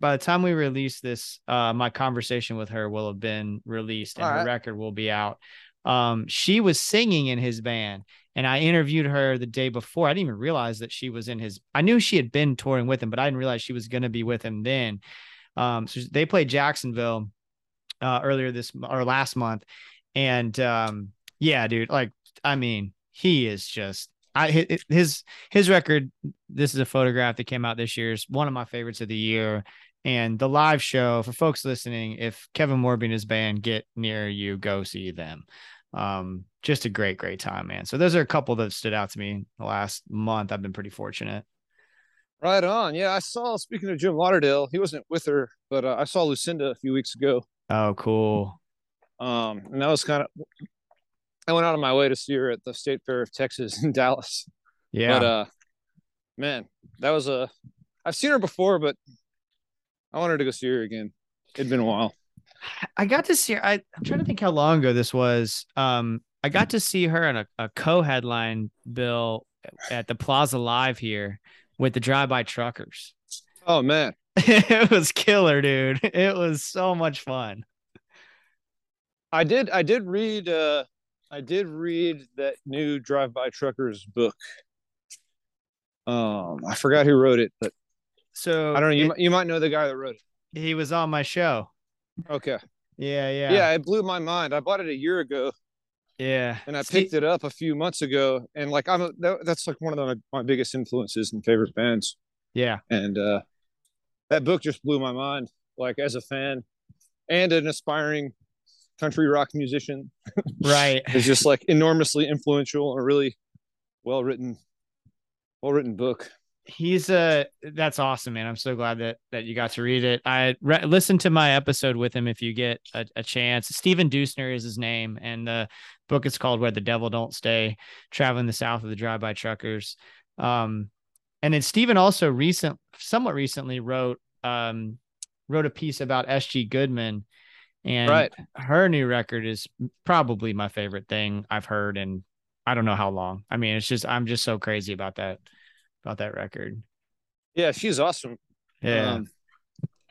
Speaker 1: By the time we release this, uh, my conversation with her will have been released and
Speaker 4: All
Speaker 1: her
Speaker 4: right.
Speaker 1: record will be out. Um, she was singing in his band, and I interviewed her the day before. I didn't even realize that she was in his. I knew she had been touring with him, but I didn't realize she was going to be with him then. Um, so they played Jacksonville uh, earlier this or last month, and um, yeah, dude, like I mean, he is just I his his record. This is a photograph that came out this year. Is one of my favorites of the year. And the live show for folks listening, if Kevin Morby and his band get near you, go see them. Um, just a great, great time, man. So those are a couple that stood out to me the last month. I've been pretty fortunate.
Speaker 4: Right on. Yeah, I saw. Speaking of Jim Lauderdale, he wasn't with her, but uh, I saw Lucinda a few weeks ago.
Speaker 1: Oh, cool.
Speaker 4: Um, and that was kind of. I went out of my way to see her at the State Fair of Texas in Dallas.
Speaker 1: Yeah.
Speaker 4: But uh, man, that was a. I've seen her before, but I wanted to go see her again. It'd been a while.
Speaker 1: I got to see her. I, I'm trying to think how long ago this was. Um, I got to see her in a, a co-headline bill at the Plaza Live here with the Drive-By Truckers.
Speaker 4: Oh man,
Speaker 1: it was killer, dude. It was so much fun.
Speaker 4: I did. I did read. uh I did read that new Drive-By Truckers book. Um, I forgot who wrote it, but
Speaker 1: so
Speaker 4: I don't know. You
Speaker 1: it,
Speaker 4: you might know the guy that wrote it.
Speaker 1: He was on my show.
Speaker 4: Okay.
Speaker 1: Yeah, yeah,
Speaker 4: yeah. It blew my mind. I bought it a year ago.
Speaker 1: Yeah,
Speaker 4: and I picked it up a few months ago, and like I'm a, that's like one of the, my biggest influences and favorite bands.
Speaker 1: Yeah,
Speaker 4: and uh, that book just blew my mind. Like as a fan and an aspiring country rock musician,
Speaker 1: right?
Speaker 4: it's just like enormously influential and a really well written, well written book
Speaker 1: he's a that's awesome man. I'm so glad that that you got to read it. I re- listened to my episode with him if you get a, a, chance. Stephen Deusner is his name and the book is called where the devil don't stay traveling the south of the drive-by truckers. Um and then stephen also recent somewhat recently wrote um wrote a piece about sg goodman and
Speaker 4: right.
Speaker 1: her new record is probably my favorite thing i've heard and i don't know how long. I mean it's just i'm just so crazy about that about that record.
Speaker 4: Yeah, she's awesome.
Speaker 1: Yeah. Um,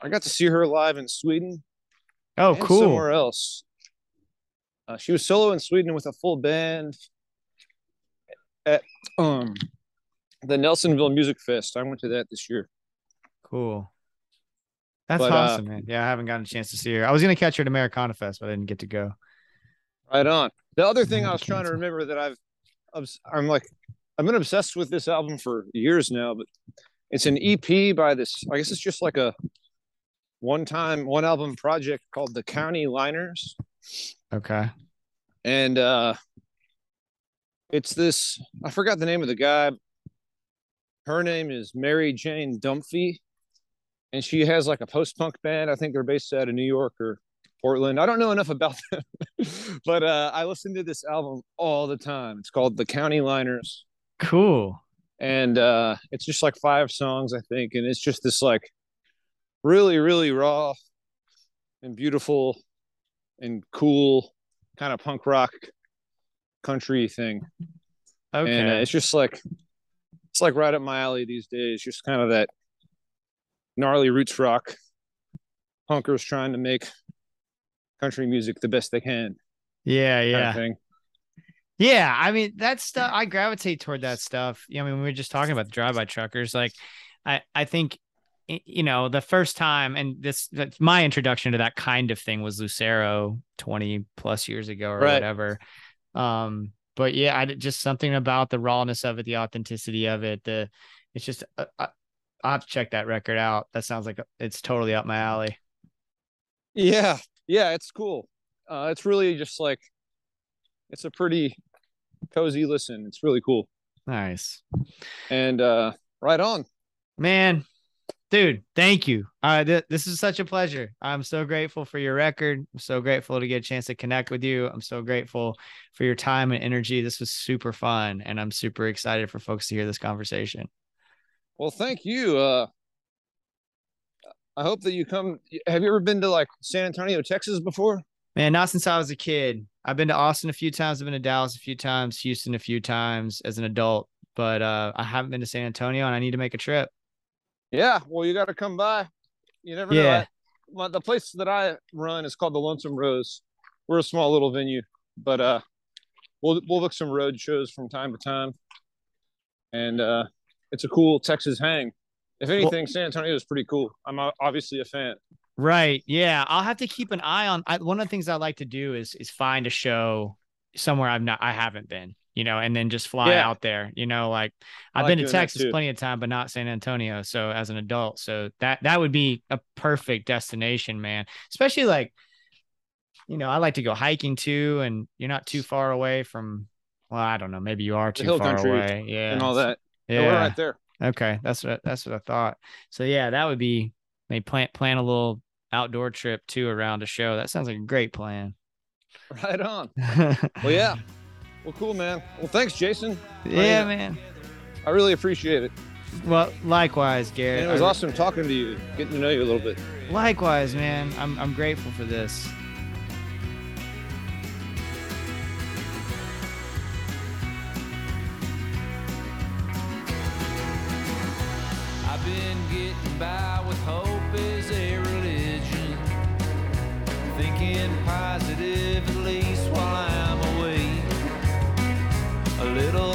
Speaker 4: I got to see her live in Suwannee.
Speaker 1: Oh, cool.
Speaker 4: Somewhere else. Uh, she was solo in Suwannee with a full band at um the Nelsonville Music Fest. I went to that this year.
Speaker 1: Cool. That's but, awesome, uh, man. Yeah, I haven't gotten a chance to see her. I was gonna catch her at Americana Fest, but I didn't get to go.
Speaker 4: Right on. The other thing I, I was trying to remember that I've I'm like I've been obsessed with this album for years now, but it's an EP by this. I guess it's just like a one time, one album project called the County Liners.
Speaker 1: Okay.
Speaker 4: And uh it's this I forgot the name of the guy. Her name is Mary Jane Dunphe. And she has like a post punk band. I think they're based out of New York or Portland. I don't know enough about them, but uh, I listen to this album all the time. It's called The County Liners.
Speaker 1: Cool.
Speaker 4: And uh it's just like five songs, I think, and it's just this like really, really raw and beautiful and cool kind of punk rock country thing.
Speaker 1: Okay.
Speaker 4: And uh, it's just like it's like right up my alley these days. Just kind of that gnarly roots rock punkers trying to make country music the best they can.
Speaker 1: Yeah, yeah. Kind of yeah, I mean that stuff. I gravitate toward that stuff. You know, I mean, we were just talking about the drive-by truckers. Like, I I think you know the first time, and this that's my introduction to that kind of thing was Lucero twenty plus years ago or right. whatever. Um, but yeah, I just something about the rawness of it, the authenticity of it. The it's just uh, I, I'll have to check that record out. That sounds like it's totally up my alley.
Speaker 4: Yeah, yeah, it's cool. Uh, it's really just like it's a pretty cozy listen. It's really cool.
Speaker 1: Nice.
Speaker 4: And uh right on.
Speaker 1: Man, dude, thank you. Uh th- this is such a pleasure. I'm so grateful for your record. I'm so grateful to get a chance to connect with you. I'm so grateful for your time and energy. This was super fun and I'm super excited for folks to hear this conversation.
Speaker 4: Well, thank you. Uh I hope that you come have you ever been to like San Antonio, Texas before?
Speaker 1: Man, not since I was a kid. I've been to Austin a few times. I've been to Dallas a few times, Houston a few times as an adult, but uh, I haven't been to San Antonio, and I need to make a trip.
Speaker 4: Yeah, well, you got to come by. You never yeah. know. I, well, the place that I run is called the Lonesome Rose. We're a small little venue. but uh, we'll we'll book some road shows from time to time, and uh, it's a cool Texas hang. If anything, San Antonio is pretty cool. I'm obviously a fan.
Speaker 1: Right. Yeah. I'll have to keep an eye on. I, one of the things I like to do is is find a show somewhere I've not I haven't been. You know, and then just fly
Speaker 4: Yeah.
Speaker 1: out there. You know, like I've
Speaker 4: like
Speaker 1: been to Texas plenty of time, but not San Antonio. So as an adult, so that that would be a perfect destination, man. Especially like, you know, I like to go hiking too, and you're not too far away from. Well, I don't know. Maybe you are too far away. Yeah,
Speaker 4: and all that.
Speaker 1: Yeah,
Speaker 4: Yeah, we're right there.
Speaker 1: Okay, that's what that's what I thought. So yeah, that would be maybe plan plan a little outdoor trip too around a show. That sounds like a great plan.
Speaker 4: Right on. Well, yeah. Well, cool, man. Well, thanks, Jason.
Speaker 1: Yeah, uh, man.
Speaker 4: I really appreciate it.
Speaker 1: Well, likewise, Garrett.
Speaker 4: And it was
Speaker 1: I-
Speaker 4: awesome talking to you, getting to know you a little bit.
Speaker 1: Likewise, man. I'm I'm grateful for this.
Speaker 2: I've been getting by with hope Thinking positive at least while I'm away. A little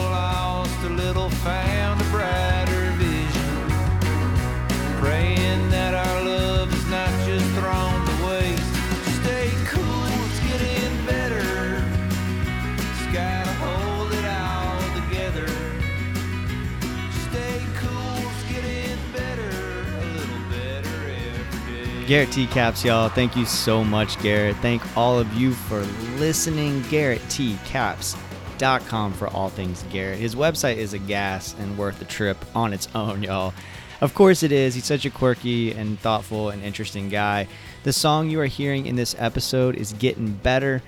Speaker 1: Garrett T Capps, y'all. Thank you so much, Garrett. Thank all of you for listening. garrett t-capps.com for all things Garrett. His website is a gas and worth a trip on its own, y'all. Of course it is. He's such a quirky and thoughtful and interesting guy. The song you are hearing in this episode is Getting Better.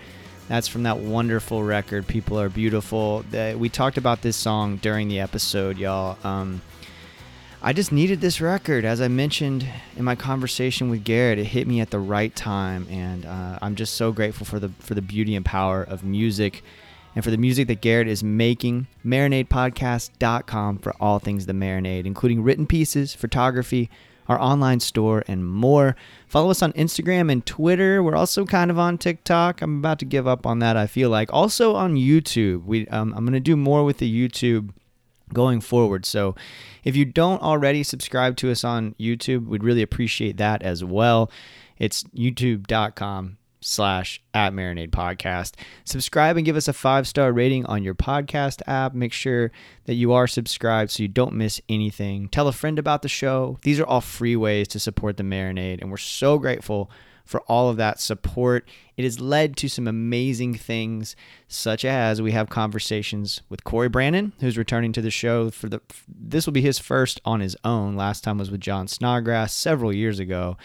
Speaker 1: That's from that wonderful record, People Are Beautiful. We talked about this song during the episode, y'all. Um, I just needed this record. As I mentioned in my conversation with Garrett, it hit me at the right time, and uh, I'm just so grateful for the for the beauty and power of music, and for the music that Garrett is making. MarinadePodcast.com for all things the Marinade, including written pieces, photography, our online store, and more. Follow us on Instagram and Twitter. We're also kind of on TikTok. I'm about to give up on that. I feel like also on YouTube. We um, I'm gonna do more with the YouTube going forward. So if you don't already subscribe to us on YouTube, we'd really appreciate that as well. It's youtube.com slash at marinade podcast subscribe and give us a five star rating on your podcast app make sure that you are subscribed so you don't miss anything tell a friend about the show these are all free ways to support the marinade and we're so grateful for all of that support. It has led to some amazing things, such as we have conversations with Corey Branan, who's returning to the show for the. This will be his first on his own. Last time was with John Snodgrass several years ago,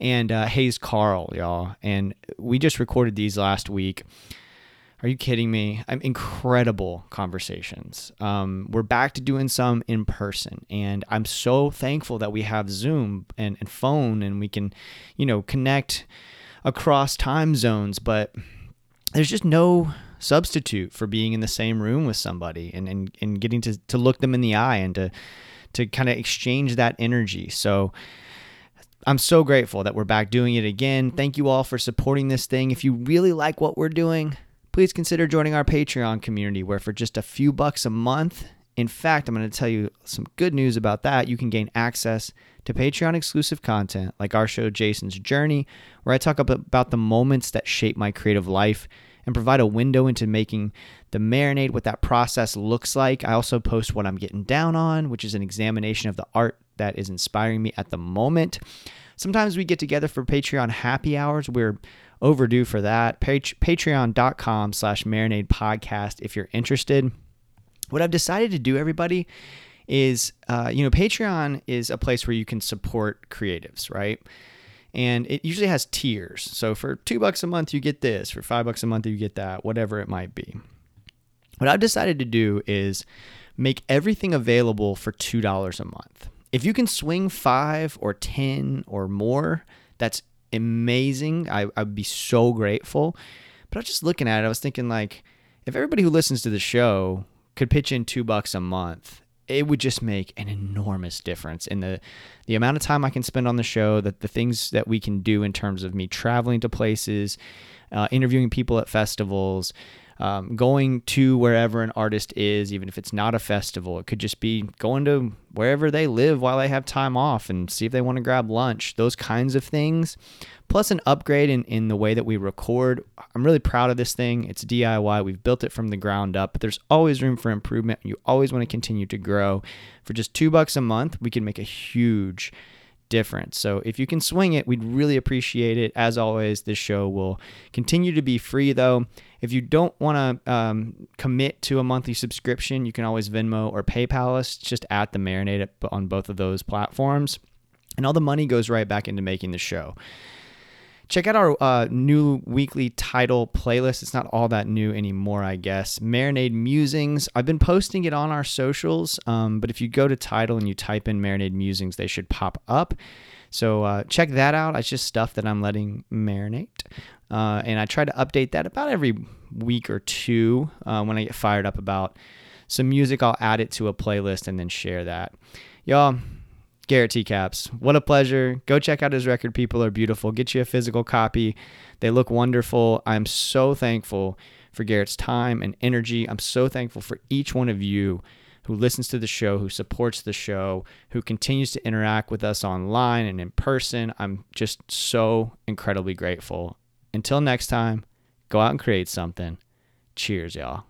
Speaker 1: and uh, Hayes Carll, y'all. And we just recorded these last week. Are you kidding me? I'm incredible conversations. Um, we're back to doing some in person, and I'm so thankful that we have Zoom and, and phone, and we can, you know, connect across time zones. But there's just no substitute for being in the same room with somebody and and, and getting to, to look them in the eye and to to kind of exchange that energy. So. I'm so grateful that we're back doing it again. Thank you all for supporting this thing. If you really like what we're doing, please consider joining our Patreon community where for just a few bucks a month, in fact, I'm going to tell you some good news about that. You can gain access to Patreon exclusive content like our show Jason's Journey, where I talk about the moments that shape my creative life and provide a window into making the marinade what that process looks like. I also post what I'm getting down on, which is an examination of the art that is inspiring me at the moment. Sometimes we get together for Patreon happy hours. We're overdue for that. Pat- Patreon.com slash marinade podcast if you're interested. What I've decided to do, everybody, is uh, you know, Patreon is a place where you can support creatives, right? And it usually has tiers. So for two bucks a month, you get this. For five bucks a month, you get that, whatever it might be. What I've decided to do is make everything available for $2 a month. If you can swing five or 10 or more, that's amazing. I, I'd be so grateful. But I was just looking at it, I was thinking, like, if everybody who listens to the show could pitch in two bucks a month, it would just make an enormous difference in the the amount of time I can spend on the show, that the things that we can do in terms of me traveling to places, uh, interviewing people at festivals, um, going to wherever an artist is, even if it's not a festival. It could just be going to wherever they live while they have time off and see if they want to grab lunch, those kinds of things. Plus, an upgrade in, in the way that we record. I'm really proud of this thing. It's DIY. We've built it from the ground up, but there's always room for improvement. You always want to continue to grow. For just two bucks a month, we can make a huge difference. So if you can swing it, we'd really appreciate it. As always, this show will continue to be free though. If you don't want to um, commit to a monthly subscription, you can always Venmo or PayPal us just at the marinade on both of those platforms. And all the money goes right back into making the show. Check out our uh, new weekly Tidal playlist. It's not all that new anymore, I guess. Marinade Musings. I've been posting it on our socials, um, but if you go to Tidal and you type in Marinade Musings, they should pop up. So uh, check that out. It's just stuff that I'm letting marinate. Uh, and I try to update that about every week or two uh, when I get fired up about some music. I'll add it to a playlist and then share that. Y'all, Garrett T. Capps, what a pleasure. Go check out his record. People are beautiful. Get you a physical copy. They look wonderful. I'm so thankful for Garrett's time and energy. I'm so thankful for each one of you who listens to the show, who supports the show, who continues to interact with us online and in person. I'm just so incredibly grateful. Until next time, go out and create something. Cheers, y'all.